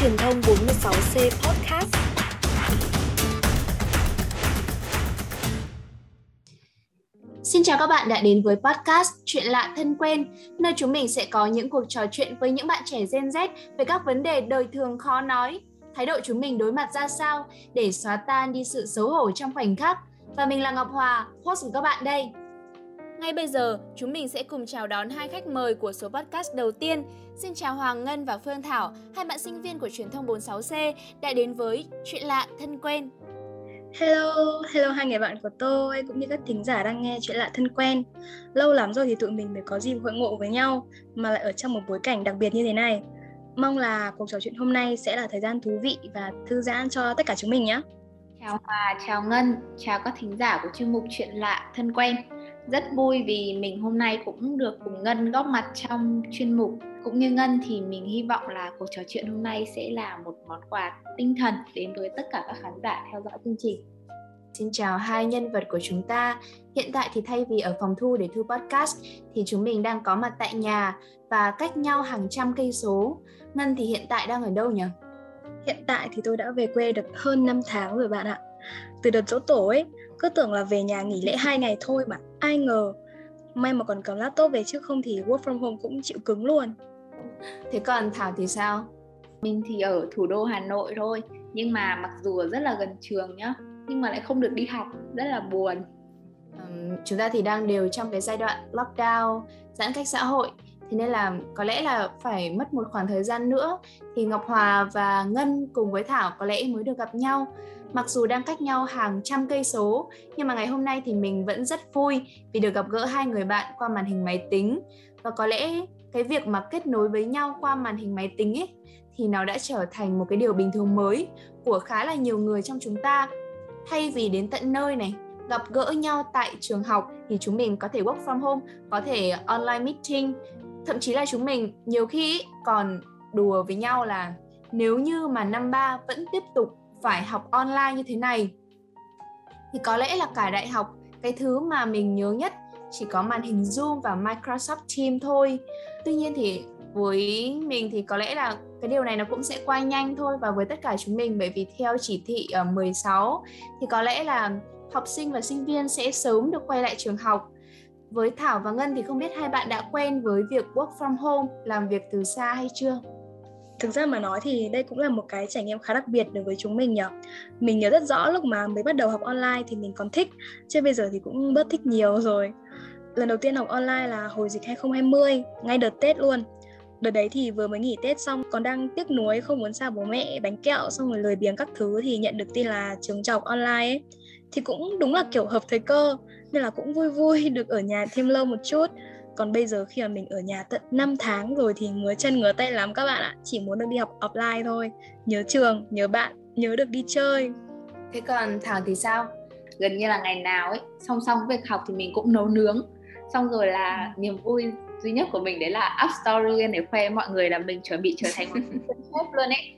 Truyền thông 46C Podcast. Xin chào các bạn đã đến với podcast Chuyện lạ thân quen, nơi chúng mình sẽ có những cuộc trò chuyện với những bạn trẻ Gen Z về các vấn đề đời thường khó nói, thái độ chúng mình đối mặt ra sao để xóa tan đi sự xấu hổ trong khoảnh khắc. Và mình là Ngọc Hòa, host của các bạn đây. Ngay bây giờ, chúng mình sẽ cùng chào đón hai khách mời của số podcast đầu tiên. Xin chào Hoàng Ngân và Phương Thảo, hai bạn sinh viên của truyền thông 46C đã đến với Chuyện lạ thân quen. Hello, hello hai người bạn của tôi cũng như các thính giả đang nghe chuyện lạ thân quen. Lâu lắm rồi thì tụi mình mới có dịp hội ngộ với nhau mà lại ở trong một bối cảnh đặc biệt như thế này. Mong là cuộc trò chuyện hôm nay sẽ là thời gian thú vị và thư giãn cho tất cả chúng mình nhé. Chào Hòa, chào Ngân, chào các thính giả của chuyên mục Chuyện lạ thân quen rất vui vì mình hôm nay cũng được cùng Ngân góp mặt trong chuyên mục cũng như Ngân thì mình hy vọng là cuộc trò chuyện hôm nay sẽ là một món quà tinh thần đến với tất cả các khán giả theo dõi chương trình. Xin chào hai nhân vật của chúng ta. Hiện tại thì thay vì ở phòng thu để thu podcast thì chúng mình đang có mặt tại nhà và cách nhau hàng trăm cây số. Ngân thì hiện tại đang ở đâu nhỉ? Hiện tại thì tôi đã về quê được hơn 5 tháng rồi bạn ạ. Từ đợt dỗ tổ ấy, cứ tưởng là về nhà nghỉ lễ hai ngày thôi mà ai ngờ may mà còn cầm laptop về chứ không thì work from home cũng chịu cứng luôn. Thế còn thảo thì sao? Mình thì ở thủ đô hà nội thôi nhưng mà mặc dù rất là gần trường nhá nhưng mà lại không được đi học rất là buồn. Um, chúng ta thì đang đều trong cái giai đoạn lockdown giãn cách xã hội thế nên là có lẽ là phải mất một khoảng thời gian nữa thì ngọc hòa và ngân cùng với thảo có lẽ mới được gặp nhau Mặc dù đang cách nhau hàng trăm cây số, nhưng mà ngày hôm nay thì mình vẫn rất vui vì được gặp gỡ hai người bạn qua màn hình máy tính. Và có lẽ cái việc mà kết nối với nhau qua màn hình máy tính ấy thì nó đã trở thành một cái điều bình thường mới của khá là nhiều người trong chúng ta. Thay vì đến tận nơi này, gặp gỡ nhau tại trường học thì chúng mình có thể work from home, có thể online meeting, thậm chí là chúng mình nhiều khi còn đùa với nhau là nếu như mà năm ba vẫn tiếp tục phải học online như thế này thì có lẽ là cả đại học cái thứ mà mình nhớ nhất chỉ có màn hình Zoom và Microsoft Teams thôi. Tuy nhiên thì với mình thì có lẽ là cái điều này nó cũng sẽ qua nhanh thôi và với tất cả chúng mình bởi vì theo chỉ thị ờ, ở 16 thì có lẽ là học sinh và sinh viên sẽ sớm được quay lại trường học. Với Thảo và Ngân thì không biết hai bạn đã quen với việc work from home, làm việc từ xa hay chưa? Thực ra mà nói thì đây cũng là một cái trải nghiệm khá đặc biệt đối với chúng mình nhỉ mình nhớ rất rõ lúc mà mới bắt đầu học online thì mình còn thích, chứ bây giờ thì cũng bớt thích nhiều rồi. Lần đầu tiên học online là hồi dịch 2020 ngay đợt Tết luôn. Đợt đấy thì vừa mới nghỉ Tết xong, còn đang tiếc nuối, không muốn xa bố mẹ, bánh kẹo, xong rồi lười biếng các thứ thì nhận được tin là trường cho học online ấy. Thì cũng đúng là kiểu hợp thời cơ, nên là cũng vui vui được ở nhà thêm lâu một chút còn bây giờ khi mà mình ở nhà tận 5 tháng rồi thì ngứa chân ngứa tay lắm các bạn ạ. Chỉ muốn được đi học offline thôi. Nhớ trường nhớ bạn nhớ được đi chơi. Thế còn thảo thì sao? Gần như là ngày nào ấy song song việc học thì mình cũng nấu nướng. Xong rồi là ừ. niềm vui duy nhất của mình đấy là up story lên để khoe mọi người là mình chuẩn bị trở thành một chef luôn ấy.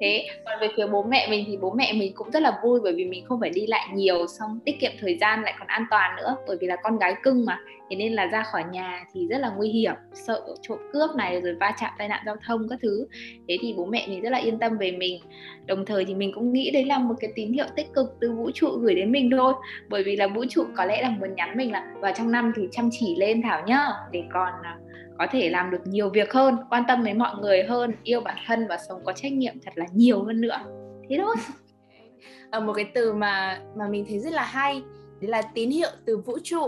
Thế còn về phía bố mẹ mình thì bố mẹ mình cũng rất là vui bởi vì mình không phải đi lại nhiều xong tiết kiệm thời gian lại còn an toàn nữa. Bởi vì là con gái cưng mà thế nên là ra khỏi nhà thì rất là nguy hiểm, sợ trộm cướp này, rồi va chạm tai nạn giao thông các thứ. Thế thì bố mẹ mình rất là yên tâm về mình. Đồng thời thì mình cũng nghĩ đấy là một cái tín hiệu tích cực từ vũ trụ gửi đến mình thôi. Bởi vì là vũ trụ có lẽ là muốn nhắn mình là, vào trong năm thì chăm chỉ lên thảo nhá, để còn à, có thể làm được nhiều việc hơn, quan tâm đến mọi người hơn, yêu bản thân và sống có trách nhiệm thật là nhiều hơn nữa. Thế thôi. Ở ờ, một cái từ mà mà mình thấy rất là hay, đấy là tín hiệu từ vũ trụ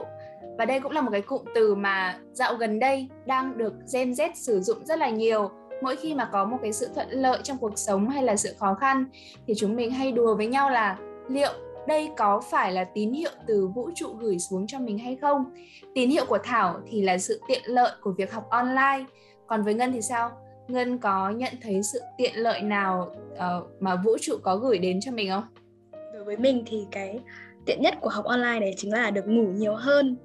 và đây cũng là một cái cụm từ mà dạo gần đây đang được Gen Z sử dụng rất là nhiều. Mỗi khi mà có một cái sự thuận lợi trong cuộc sống hay là sự khó khăn thì chúng mình hay đùa với nhau là liệu đây có phải là tín hiệu từ vũ trụ gửi xuống cho mình hay không? Tín hiệu của thảo thì là sự tiện lợi của việc học online. Còn với ngân thì sao? Ngân có nhận thấy sự tiện lợi nào uh, mà vũ trụ có gửi đến cho mình không? Đối với mình thì cái tiện nhất của học online này chính là được ngủ nhiều hơn.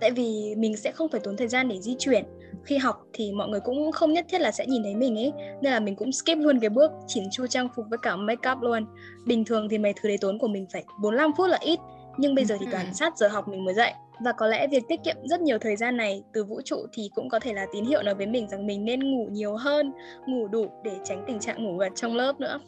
Tại vì mình sẽ không phải tốn thời gian để di chuyển. Khi học thì mọi người cũng không nhất thiết là sẽ nhìn thấy mình ấy nên là mình cũng skip luôn cái bước chỉnh chu trang phục với cả make up luôn. Bình thường thì mấy thứ đấy tốn của mình phải 45 phút là ít nhưng bây giờ thì toàn sát giờ học mình mới dậy Và có lẽ việc tiết kiệm rất nhiều thời gian này từ vũ trụ thì cũng có thể là tín hiệu nói với mình rằng mình nên ngủ nhiều hơn, ngủ đủ để tránh tình trạng ngủ gật trong lớp nữa.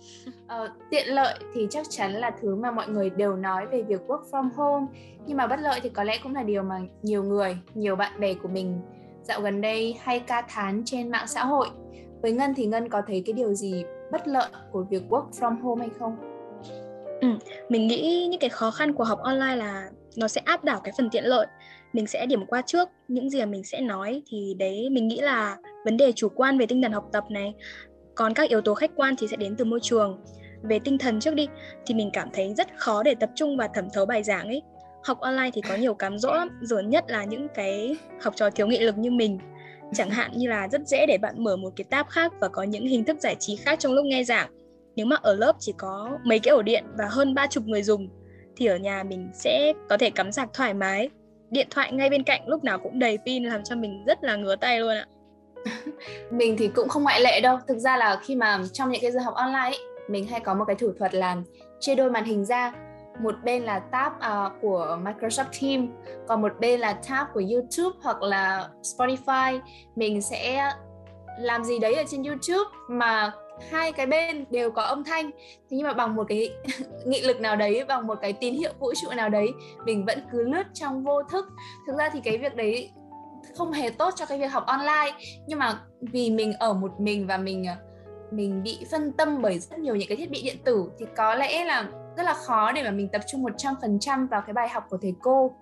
Ờ, tiện lợi thì chắc chắn là thứ mà mọi người đều nói về việc work from home nhưng mà bất lợi thì có lẽ cũng là điều mà nhiều người, nhiều bạn bè của mình dạo gần đây hay ca thán trên mạng xã hội. Với Ngân thì Ngân có thấy cái điều gì bất lợi của việc work from home hay không? Ừ, mình nghĩ những cái khó khăn của học online là nó sẽ áp đảo cái phần tiện lợi. Mình sẽ điểm qua trước, những gì mà mình sẽ nói thì đấy, mình nghĩ là vấn đề chủ quan về tinh thần học tập này. Còn các yếu tố khách quan thì sẽ đến từ môi trường. Về tinh thần trước đi, thì mình cảm thấy rất khó để tập trung và thẩm thấu bài giảng ấy. Học online thì có nhiều cám dỗ lắm rồi nhất là những cái học trò thiếu nghị lực như mình. Chẳng hạn như là rất dễ để bạn mở một cái tab khác và có những hình thức giải trí khác trong lúc nghe giảng. Nếu mà ở lớp chỉ có mấy cái ổ điện và hơn ba chục người dùng thì ở nhà mình sẽ có thể cắm sạc thoải mái. Điện thoại ngay bên cạnh lúc nào cũng đầy pin làm cho mình rất là ngứa tay luôn ạ. Mình thì cũng không ngoại lệ đâu. Thực ra là khi mà trong những cái giờ học online ấy, mình hay có một cái thủ thuật là chia đôi màn hình ra. Một bên là tab uh, của Microsoft Teams còn một bên là tab của YouTube hoặc là Spotify. Mình sẽ làm gì đấy ở trên YouTube mà hai cái bên đều có âm thanh. Thế nhưng mà bằng một cái nghị lực nào đấy, bằng một cái tín hiệu vũ trụ nào đấy, mình vẫn cứ lướt trong vô thức. Thực ra thì cái việc đấy không hề tốt cho cái việc học online. Nhưng mà vì mình ở một mình và mình ờ, mình bị phân tâm bởi rất nhiều những cái thiết bị điện tử, thì có lẽ là rất là khó để mà mình tập trung 100% vào cái bài học của thầy cô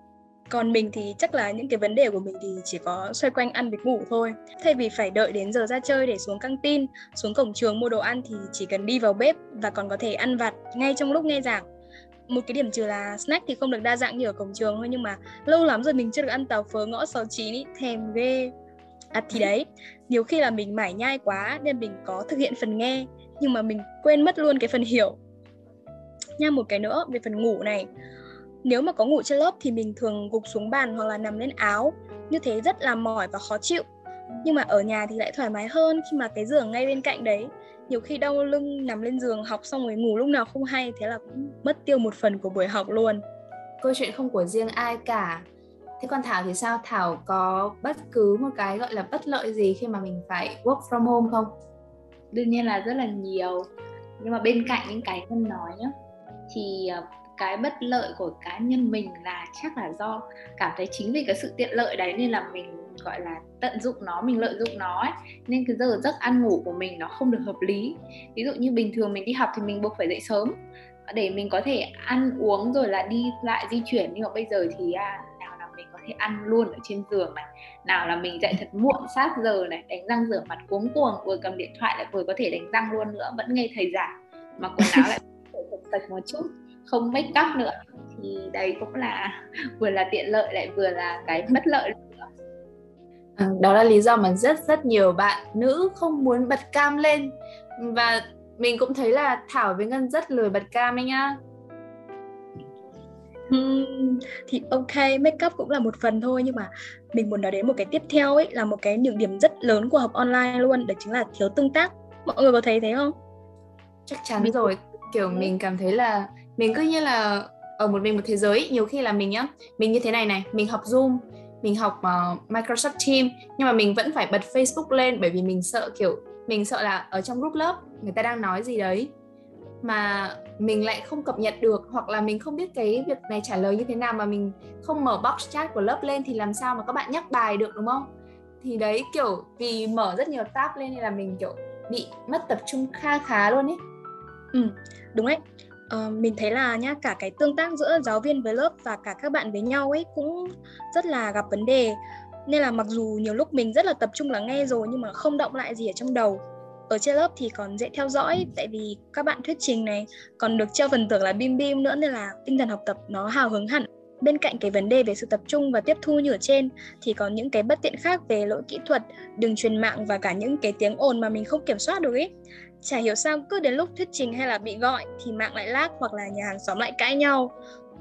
còn mình thì chắc là những cái vấn đề của mình thì chỉ có xoay quanh ăn với ngủ thôi. Thay vì phải đợi đến giờ ra chơi để xuống căng tin xuống cổng trường mua đồ ăn thì chỉ cần đi vào bếp và còn có thể ăn vặt ngay trong lúc nghe giảng. Một cái điểm trừ là snack thì không được đa dạng như ở cổng trường thôi nhưng mà lâu lắm rồi mình chưa được ăn tàu phớ ngõ 69 ý, thèm ghê. À thì đấy nhiều khi là mình mải nhai quá nên mình có thực hiện phần nghe nhưng mà mình quên mất luôn cái phần hiểu. Nha một cái nữa về phần ngủ này nếu mà có ngủ trên lớp thì mình thường gục xuống bàn hoặc là nằm lên áo. Như thế rất là mỏi và khó chịu. Nhưng mà ở nhà thì lại thoải mái hơn khi mà cái giường ngay bên cạnh đấy. Nhiều khi đau lưng nằm lên giường học xong rồi ngủ lúc nào không hay thế là cũng mất tiêu một phần của buổi học luôn. Câu chuyện không của riêng ai cả. Thế còn thảo thì sao? Thảo có bất cứ một cái gọi là bất lợi gì khi mà mình phải work from home không? Đương nhiên là rất là nhiều. Nhưng mà bên cạnh những cái con nói nhá thì ờ, cái bất lợi của cá nhân mình là chắc là do cảm thấy chính vì cái sự tiện lợi đấy nên là mình gọi là tận dụng nó mình lợi dụng nó ấy. nên cái giờ giấc ăn ngủ của mình nó không được hợp lý. Ví dụ như bình thường mình đi học thì mình buộc phải dậy sớm. Để mình có thể ăn uống rồi là đi lại di chuyển. Nhưng mà bây giờ thì à, nào là mình có thể ăn luôn ở trên giường này. Nào là mình dậy thật muộn sát giờ này đánh răng rửa mặt cuống cuồng vừa cầm điện thoại lại vừa có thể đánh răng luôn nữa vẫn nghe thầy giảng. Mà quần áo lại sạch một chút không make up nữa. Thì đấy cũng là vừa là tiện lợi lại vừa là cái bất lợi nữa. À, đó là lý do mà rất rất nhiều bạn nữ không muốn bật cam lên. Và mình cũng thấy là Thảo với Ngân rất lười bật cam ấy nhá. Hmm, thì ok make up cũng là một phần thôi nhưng mà mình muốn nói đến một cái tiếp theo ấy là một cái nhược điểm rất lớn của học online luôn đó chính là thiếu tương tác. Mọi người có thấy thế không? Chắc chắn mình... rồi. kiểu mình cảm thấy là mình cứ như là ở một mình một thế giới nhiều khi là mình nhá mình như thế này này mình học zoom mình học uh, Microsoft Teams nhưng mà mình vẫn phải bật Facebook lên bởi vì mình sợ kiểu mình sợ là ở trong group lớp người ta đang nói gì đấy mà mình lại không cập nhật được hoặc là mình không biết cái việc này trả lời như thế nào mà mình không mở box chat của lớp lên thì làm sao mà các bạn nhắc bài được đúng không? Thì đấy kiểu vì mở rất nhiều tab lên nên là mình kiểu bị mất tập trung kha khá luôn ấy ừ đúng đấy uh, mình thấy là nhá cả cái tương tác giữa giáo viên với lớp và cả các bạn với nhau ấy cũng rất là gặp vấn đề. Nên là mặc dù nhiều lúc mình rất là tập trung lắng nghe rồi nhưng mà không động lại gì ở trong đầu. Ở trên lớp thì còn dễ theo dõi tại vì các bạn thuyết trình này còn được treo phần thưởng là bim bim nữa nên là tinh thần học tập nó hào hứng hẳn. Bên cạnh cái vấn đề về sự tập trung và tiếp thu như ở trên thì còn những cái bất tiện khác về lỗi kỹ thuật đường truyền mạng và cả những cái tiếng ồn mà mình không kiểm soát được ấy chả hiểu sao cứ đến lúc thuyết trình hay là bị gọi thì mạng lại lag hoặc là nhà hàng xóm lại cãi nhau.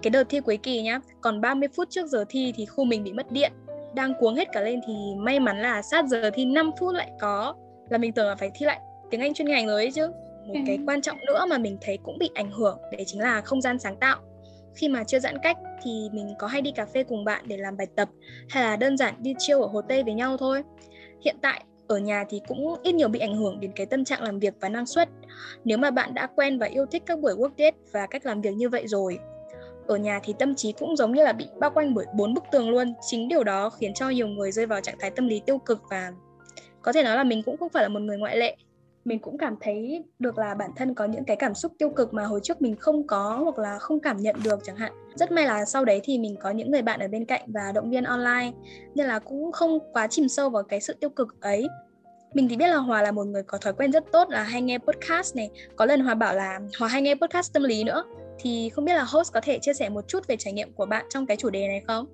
Cái đợt thi cuối kỳ nhá còn 30 phút trước giờ thi thì khu mình bị mất điện. Đang cuống hết cả lên thì may mắn là sát giờ thi 5 phút lại có. Là mình tưởng là phải thi lại tiếng Anh chuyên ngành rồi ấy chứ. Một cái ừ. quan trọng nữa mà mình thấy cũng bị ảnh hưởng đấy chính là không gian sáng tạo. Khi mà chưa giãn cách thì mình có hay đi cà phê cùng bạn để làm bài tập hay là đơn giản đi chill ở hồ Tây với nhau thôi. Hiện tại ở nhà thì cũng ít nhiều bị ảnh hưởng đến cái tâm trạng làm việc và năng suất. Nếu mà bạn đã quen và yêu thích các buổi work date và cách làm việc như vậy rồi, ở nhà thì tâm trí cũng giống như là bị bao quanh bởi bốn bức tường luôn. Chính điều đó khiến cho nhiều người rơi vào trạng thái tâm lý tiêu cực và có thể nói là mình cũng không phải là một người ngoại lệ mình cũng cảm thấy được là bản thân có những cái cảm xúc tiêu cực mà hồi trước mình không có hoặc là không cảm nhận được chẳng hạn. Rất may là sau đấy thì mình có những người bạn ở bên cạnh và động viên online, nên là cũng không quá chìm sâu vào cái sự tiêu cực ấy. Mình thì biết là Hòa là một người có thói quen rất tốt là hay nghe podcast này. Có lần Hòa bảo là Hòa hay nghe podcast tâm lý nữa. Thì không biết là host có thể chia sẻ một chút về trải nghiệm của bạn trong cái chủ đề này không?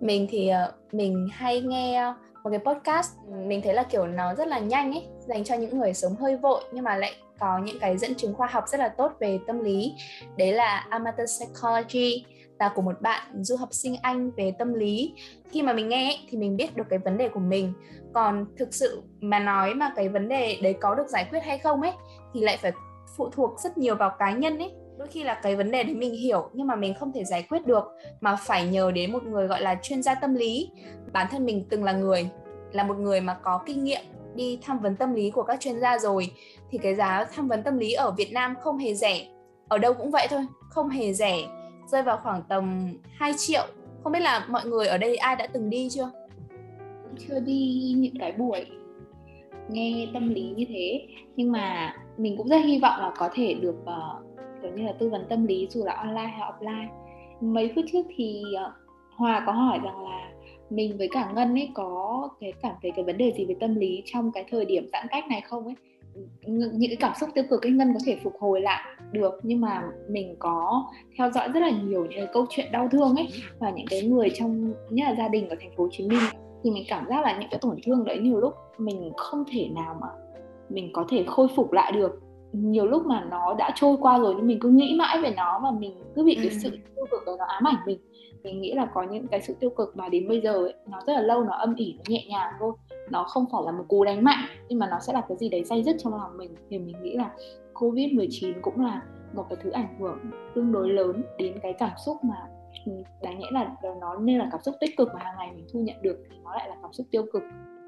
Mình thì ờ, mình hay nghe một cái podcast mình thấy là kiểu nó rất là nhanh ấy dành cho những người sống hơi vội nhưng mà lại có những cái dẫn chứng khoa học rất là tốt về tâm lý. Đấy là Amateur Psychology là của một bạn du học sinh Anh về tâm lý. Khi mà mình nghe ấy, thì mình biết được cái vấn đề của mình. Còn thực sự mà nói mà cái vấn đề đấy có được giải quyết hay không ấy thì lại phải phụ thuộc rất nhiều vào cá nhân ấy. Đôi khi là cái vấn đề đấy mình hiểu nhưng mà mình không thể giải quyết được mà phải nhờ đến một người gọi là chuyên gia tâm lý. Bản thân mình từng là người là một người mà có kinh nghiệm đi tham vấn tâm lý của các chuyên gia rồi thì cái giá tham vấn tâm lý ở Việt Nam không hề rẻ. Ở đâu cũng vậy thôi không hề rẻ. Rơi vào khoảng tầm 2 triệu. Không biết là mọi người ở đây ai đã từng đi chưa? Chưa đi những cái buổi nghe tâm lý như thế. Nhưng mà mình cũng rất hy vọng là có thể được uh, kiểu như là tư vấn tâm lý dù là online hay offline. Mấy phút trước thì uh, Hòa có hỏi rằng là mình với cả Ngân ấy có cái cảm thấy cái vấn đề gì về tâm lý trong cái thời điểm giãn cách này không ấy? Những cái cảm xúc tiêu cực cái Ngân có thể phục hồi lại được, nhưng mà mình có theo dõi rất là nhiều những cái câu chuyện đau thương ấy và những cái người trong, nhất là gia đình ở thành phố Hồ Chí Minh thì mình cảm giác là những cái tổn thương đấy nhiều lúc mình không thể nào mà mình có thể khôi phục lại được nhiều lúc mà nó đã trôi qua rồi nhưng mình cứ nghĩ mãi về nó và mình cứ bị cái sự tiêu cực đó nó ám ảnh mình. Mình nghĩ là có những cái sự tiêu cực mà đến bây giờ ấy, nó rất là lâu nó âm ỉ nó nhẹ nhàng thôi. Nó không phải là một cú đánh mạnh nhưng mà nó sẽ là cái gì đấy dây dứt trong lòng mình. Thì mình nghĩ là covid 19 cũng là một cái thứ ảnh hưởng tương đối lớn đến cái cảm xúc mà đáng nhẽ là nó nên là cảm xúc tích cực mà hàng ngày mình thu nhận được thì nó lại là cảm xúc tiêu cực.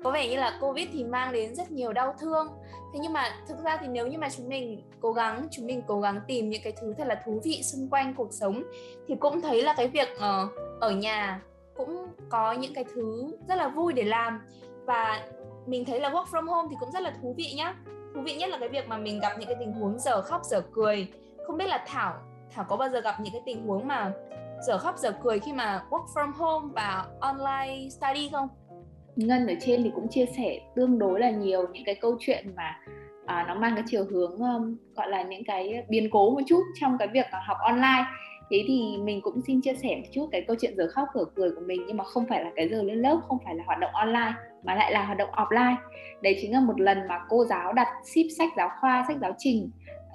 Có vẻ như là covid thì mang đến rất nhiều đau thương thế nhưng mà thực ra thì nếu như mà chúng mình cố gắng chúng mình cố gắng tìm những cái thứ thật là thú vị xung quanh cuộc sống thì cũng thấy là cái việc uh, ở nhà cũng có những cái thứ rất là vui để làm. Và mình thấy là work from home thì cũng rất là thú vị nhá. Thú vị nhất là cái việc mà mình gặp những cái tình huống dở khóc dở cười. Không biết là thảo thảo có bao giờ gặp những cái tình huống mà dở khóc dở cười khi mà work from home và online study không? Ngân ở trên thì cũng chia sẻ tương đối là nhiều những cái câu chuyện mà à, nó mang cái chiều hướng um, gọi là những cái biến cố một chút trong cái việc à, học online. Thế thì mình cũng xin chia sẻ một chút cái câu chuyện giờ khóc cửa cười của mình nhưng mà không phải là cái giờ lên lớp không phải là hoạt động online mà lại là hoạt động offline. Đấy chính là một lần mà cô giáo đặt ship sách giáo khoa sách giáo trình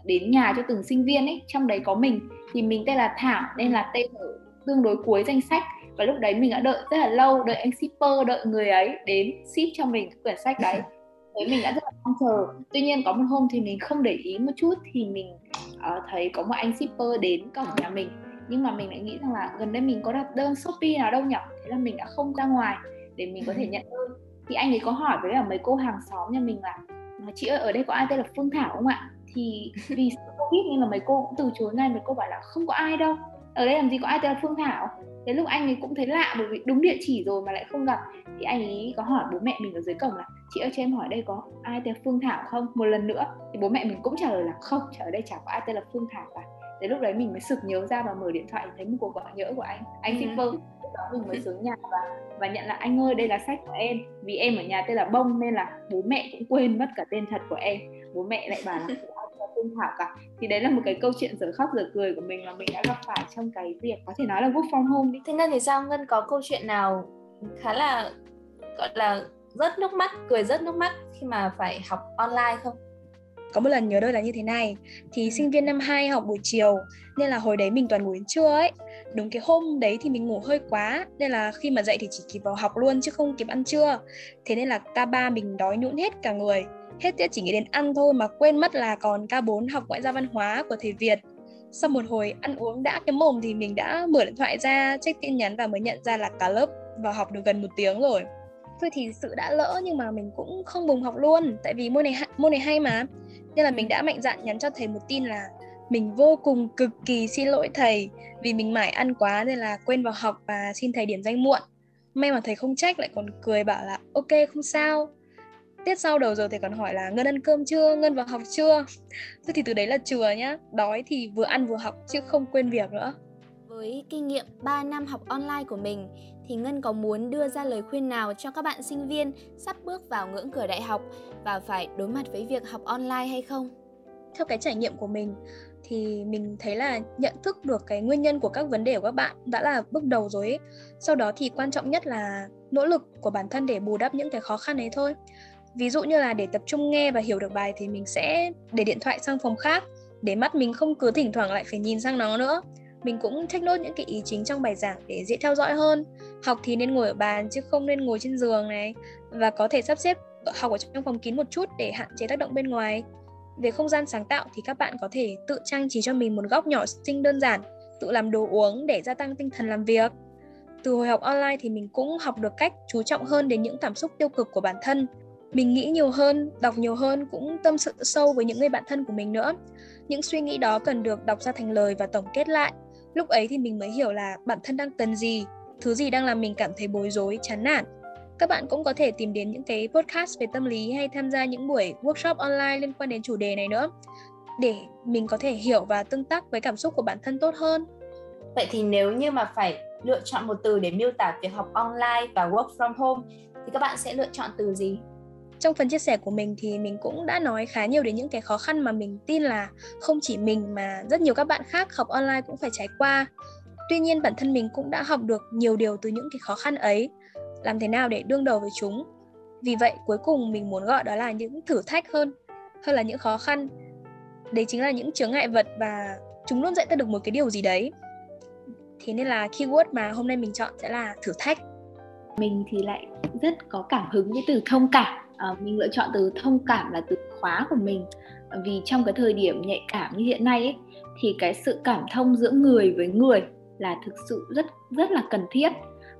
đến nhà cho từng sinh viên ấy trong đấy có mình. Thì mình tên là thảo nên là tên ở tương đối cuối danh sách và lúc đấy mình đã đợi rất là lâu đợi anh shipper đợi người ấy đến ship cho mình cái quyển sách đấy. Đấy mình đã rất là mong chờ. Tuy nhiên có một hôm thì mình không để ý một chút thì mình uh, thấy có một anh shipper đến cổng nhà mình. Nhưng mà mình lại nghĩ rằng là gần đây mình có đặt đơn shopee nào đâu nhỉ thế là mình đã không ra ngoài để mình có thể nhận đơn. Thì anh ấy có hỏi với cả mấy cô hàng xóm nhà mình là chị ơi ở đây có ai? Tên là phương thảo không ạ? Thì vì covid nên là mấy cô cũng từ chối ngay. Mấy cô bảo là không có ai đâu ở đây làm gì có ai tên là phương thảo. Thế lúc anh ấy cũng thấy lạ bởi vì đúng địa chỉ rồi mà lại không gặp. Thì anh ấy có hỏi bố mẹ mình ở dưới cổng là chị ơi cho em hỏi đây có ai tên là phương thảo không? Một lần nữa thì bố mẹ mình cũng trả lời là không ở đây chả có ai tên là phương thảo cả. Thế lúc đấy mình mới sực nhớ ra và mở điện thoại thấy một cuộc gọi nhỡ của anh. Anh shipper ừ. Đó mình mới xuống nhà và và nhận là anh ơi đây là sách của em. Vì em ở nhà tên là bông nên là bố mẹ cũng quên mất cả tên thật của em. Bố mẹ lại bảo là Phương Thảo cả. Thì đấy là một cái câu chuyện giờ khóc giờ cười của mình mà mình đã gặp phải trong cái việc có thể nói là work from home đi. Thế ngân thì sao? Ngân có câu chuyện nào khá là gọi là rớt nước mắt cười rớt nước mắt khi mà phải học online không? Có một lần nhớ đôi là như thế này. Thì ừ. sinh viên năm 2 học buổi chiều nên là hồi đấy mình toàn ngủ đến trưa ấy đúng, cái hôm đấy thì mình ngủ hơi quá, nên là khi mà dậy thì chỉ kịp vào học luôn chứ không kịp ăn trưa. Thế nên là ca ba mình đói nhũn hết cả người. Hết tiết chỉ nghĩ đến ăn thôi mà quên mất là còn K4 học ngoại giao văn hóa của thầy Việt. Sau một hồi ăn uống đã cái mồm thì mình đã mở điện thoại ra, check tin nhắn và mới nhận ra là cả lớp vào học được gần một tiếng rồi. Thôi thì sự đã lỡ nhưng mà mình cũng không bùng học luôn, tại vì môn này môn này hay mà. Nên là mình đã mạnh dạn nhắn cho thầy một tin là mình vô cùng cực kỳ xin lỗi thầy vì mình mải ăn quá nên là quên vào học và xin thầy điểm danh muộn. May mà thầy không trách lại còn cười bảo là ok không sao. Tiết sau đầu giờ thầy còn hỏi là ngân ăn cơm chưa? Ngân vào học chưa? Thế thì từ đấy là chừa nhá đói thì vừa ăn vừa học chứ không quên việc nữa. Với kinh nghiệm 3 năm học online của mình thì Ngân có muốn đưa ra lời khuyên nào cho các bạn sinh viên sắp bước vào ngưỡng cửa đại học và phải đối mặt với việc học online hay không? Theo cái trải nghiệm của mình thì mình thấy là nhận thức được cái nguyên nhân của các vấn đề của các bạn đã là bước đầu rồi ấy. Sau đó thì quan trọng nhất là nỗ lực của bản thân để bù đắp những cái khó khăn ấy thôi. Ví dụ như là để tập trung nghe và hiểu được bài thì mình sẽ để điện thoại sang phòng khác, để mắt mình không cứ thỉnh thoảng lại phải nhìn sang nó nữa mình cũng check nốt những cái ý chính trong bài giảng để dễ theo dõi hơn học thì nên ngồi ở bàn chứ không nên ngồi trên giường này và có thể sắp xếp, học ở trong phòng kín một chút để hạn chế tác động bên ngoài về không gian sáng tạo thì các bạn có thể tự trang trí cho mình một góc nhỏ xinh đơn giản, tự làm đồ uống để gia tăng tinh thần làm việc. Từ hồi học online thì mình cũng học được cách chú trọng hơn đến những cảm xúc tiêu cực của bản thân. Mình nghĩ nhiều hơn, đọc nhiều hơn cũng tâm sự sâu với những người bạn thân của mình nữa. Những suy nghĩ đó cần được đọc ra thành lời và tổng kết lại. Lúc ấy thì mình mới hiểu là bản thân đang cần gì, thứ gì đang làm mình cảm thấy bối rối, chán nản các bạn cũng có thể tìm đến những cái podcast về tâm lý hay tham gia những buổi workshop online liên quan đến chủ đề này nữa để mình có thể hiểu và tương tác với cảm xúc của bản thân tốt hơn. Vậy thì nếu như mà phải lựa chọn một từ để miêu tả việc học online và work from home thì các bạn sẽ lựa chọn từ gì? Trong phần chia sẻ của mình thì mình cũng đã nói khá nhiều đến những cái khó khăn mà mình tin là không chỉ mình mà rất nhiều các bạn khác học online cũng phải trải qua. Tuy nhiên bản thân mình cũng đã học được nhiều điều từ những cái khó khăn ấy làm thế nào để đương đầu với chúng. Vì vậy cuối cùng mình muốn gọi đó là những thử thách hơn hơn là những khó khăn. Đấy chính là những chướng ngại vật và chúng luôn dạy ta được một cái điều gì đấy. Thế nên là keyword mà hôm nay mình chọn sẽ là thử thách. Mình thì lại rất có cảm hứng với từ thông cảm. À, mình lựa chọn từ thông cảm là từ khóa của mình. Vì trong cái thời điểm nhạy cảm như hiện nay ấy, thì cái sự cảm thông giữa người với người là thực sự rất rất là cần thiết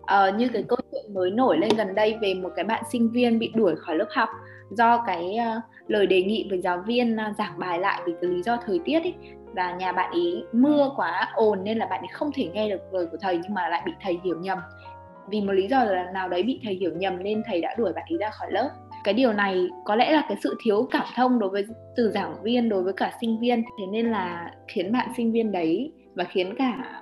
uh, như cái câu chuyện mới nổi lên gần đây về một cái bạn sinh viên bị đuổi khỏi lớp học do cái uh, lời đề nghị với giáo viên uh, giảng bài lại vì cái lý do thời tiết ấy. Và nhà bạn ý mưa quá ồn nên là bạn ấy không thể nghe được lời của thầy nhưng mà lại bị thầy hiểu nhầm. Vì một lý do là nào đấy bị thầy hiểu nhầm nên thầy đã đuổi bạn ấy ra khỏi lớp. Cái điều này có lẽ là cái sự thiếu cảm thông đối với từ giảng viên đối với cả sinh viên. Thế nên là khiến bạn sinh viên đấy và khiến cả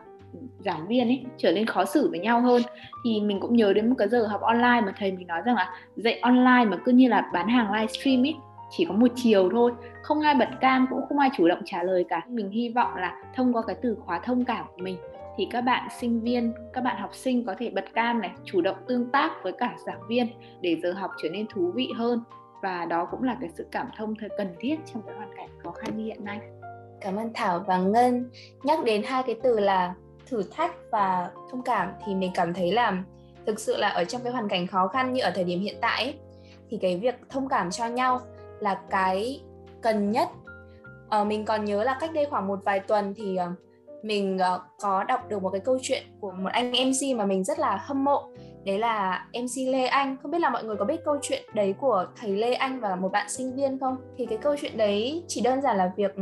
giảng viên ấy trở nên khó xử với nhau hơn thì mình cũng nhớ đến một cái giờ học online mà thầy mình nói rằng là dạy online mà cứ như là bán hàng livestream ấy chỉ có một chiều thôi không ai bật cam cũng không ai chủ động trả lời cả mình hy vọng là thông qua cái từ khóa thông cảm của mình thì các bạn sinh viên, các bạn học sinh có thể bật cam này, chủ động tương tác với cả giảng viên để giờ học trở nên thú vị hơn và đó cũng là cái sự cảm thông thật cần thiết trong cái hoàn cảnh khó khăn như hiện nay. Cảm ơn Thảo và Ngân. Nhắc đến hai cái từ là thử thách và thông cảm thì mình cảm thấy là thực sự là ở trong cái hoàn cảnh khó khăn như ở thời điểm hiện tại ấy, thì cái việc thông cảm cho nhau là cái cần nhất. Ờ, mình còn nhớ là cách đây khoảng một vài tuần thì uh, mình uh, có đọc được một cái câu chuyện của một anh MC mà mình rất là hâm mộ. Đấy là MC Lê Anh. Không biết là mọi người có biết câu chuyện đấy của thầy Lê Anh và một bạn sinh viên không? Thì cái câu chuyện đấy chỉ đơn giản là việc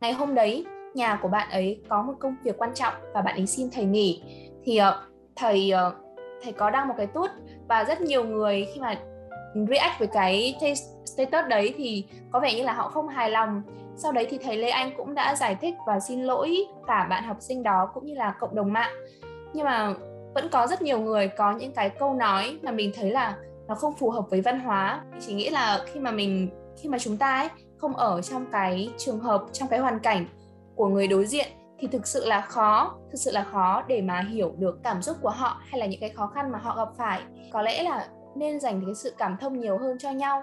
ngày hôm đấy nhà của bạn ấy có một công việc quan trọng và bạn ấy xin thầy nghỉ. Thì uh, thầy uh, thầy có đăng một cái tút và rất nhiều người khi mà react với cái status đấy thì có vẻ như là họ không hài lòng. Sau đấy thì thầy Lê Anh cũng đã giải thích và xin lỗi cả bạn học sinh đó cũng như là cộng đồng mạng. Nhưng mà vẫn có rất nhiều người có những cái câu nói mà mình thấy là nó không phù hợp với văn hóa. Mình chỉ nghĩ là khi mà mình khi mà chúng ta ấy không ở trong cái trường hợp trong cái hoàn cảnh của người đối diện thì thực sự là khó thực sự là khó để mà hiểu được cảm xúc của họ hay là những cái khó khăn mà họ gặp phải. Có lẽ là nên dành cái sự cảm thông nhiều hơn cho nhau.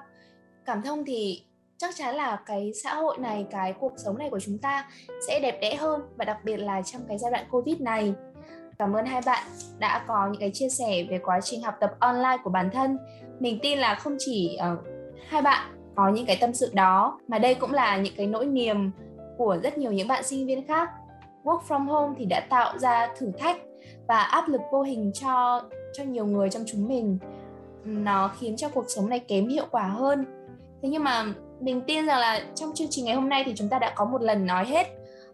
Cảm thông thì chắc chắn là cái xã hội này cái cuộc sống này của chúng ta sẽ đẹp đẽ hơn và đặc biệt là trong cái giai đoạn covid này. Cảm ơn hai bạn đã có những cái chia sẻ về quá trình học tập online của bản thân. Mình tin là không chỉ uh, hai bạn có những cái tâm sự đó mà đây cũng là những cái nỗi niềm của rất nhiều những bạn sinh viên khác. Work from home thì đã tạo ra thử thách và áp lực vô hình cho cho nhiều người trong chúng mình. Nó khiến cho cuộc sống này kém hiệu quả hơn. Thế nhưng mà mình tin rằng là trong chương trình ngày hôm nay thì chúng ta đã có một lần nói hết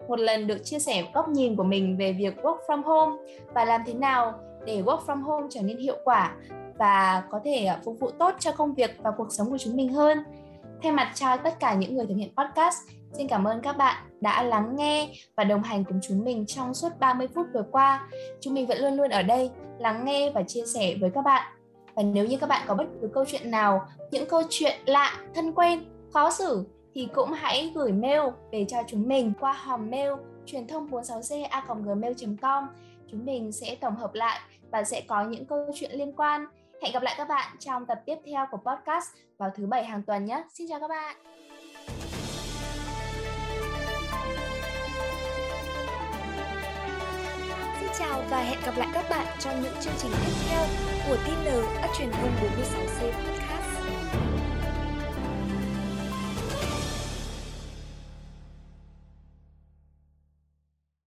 một lần được chia sẻ góc nhìn của mình về việc work from home và làm thế nào để work from home trở nên hiệu quả và có thể à, phục vụ tốt cho công việc và cuộc sống của chúng mình hơn. Thay mặt cho tất cả những người thực hiện podcast, xin cảm ơn các bạn đã lắng nghe và đồng hành cùng chúng mình trong suốt 30 phút vừa qua. Chúng mình vẫn luôn luôn ở đây lắng nghe và chia sẻ với các bạn. Và nếu như các bạn có bất cứ câu chuyện nào, những câu chuyện lạ, thân quen, khó xử thì cũng hãy gửi mail về cho chúng mình qua hòm mail truyền thông 46c@gmail.com. chúng mình sẽ tổng hợp lại và sẽ có những câu chuyện liên quan. Hẹn gặp lại các bạn trong tập tiếp theo của podcast vào thứ bảy hàng tuần nhé. Xin chào các bạn. Chào và hẹn gặp lại các bạn trong những chương trình tiếp theo của tin N truyền thông 46C Podcast.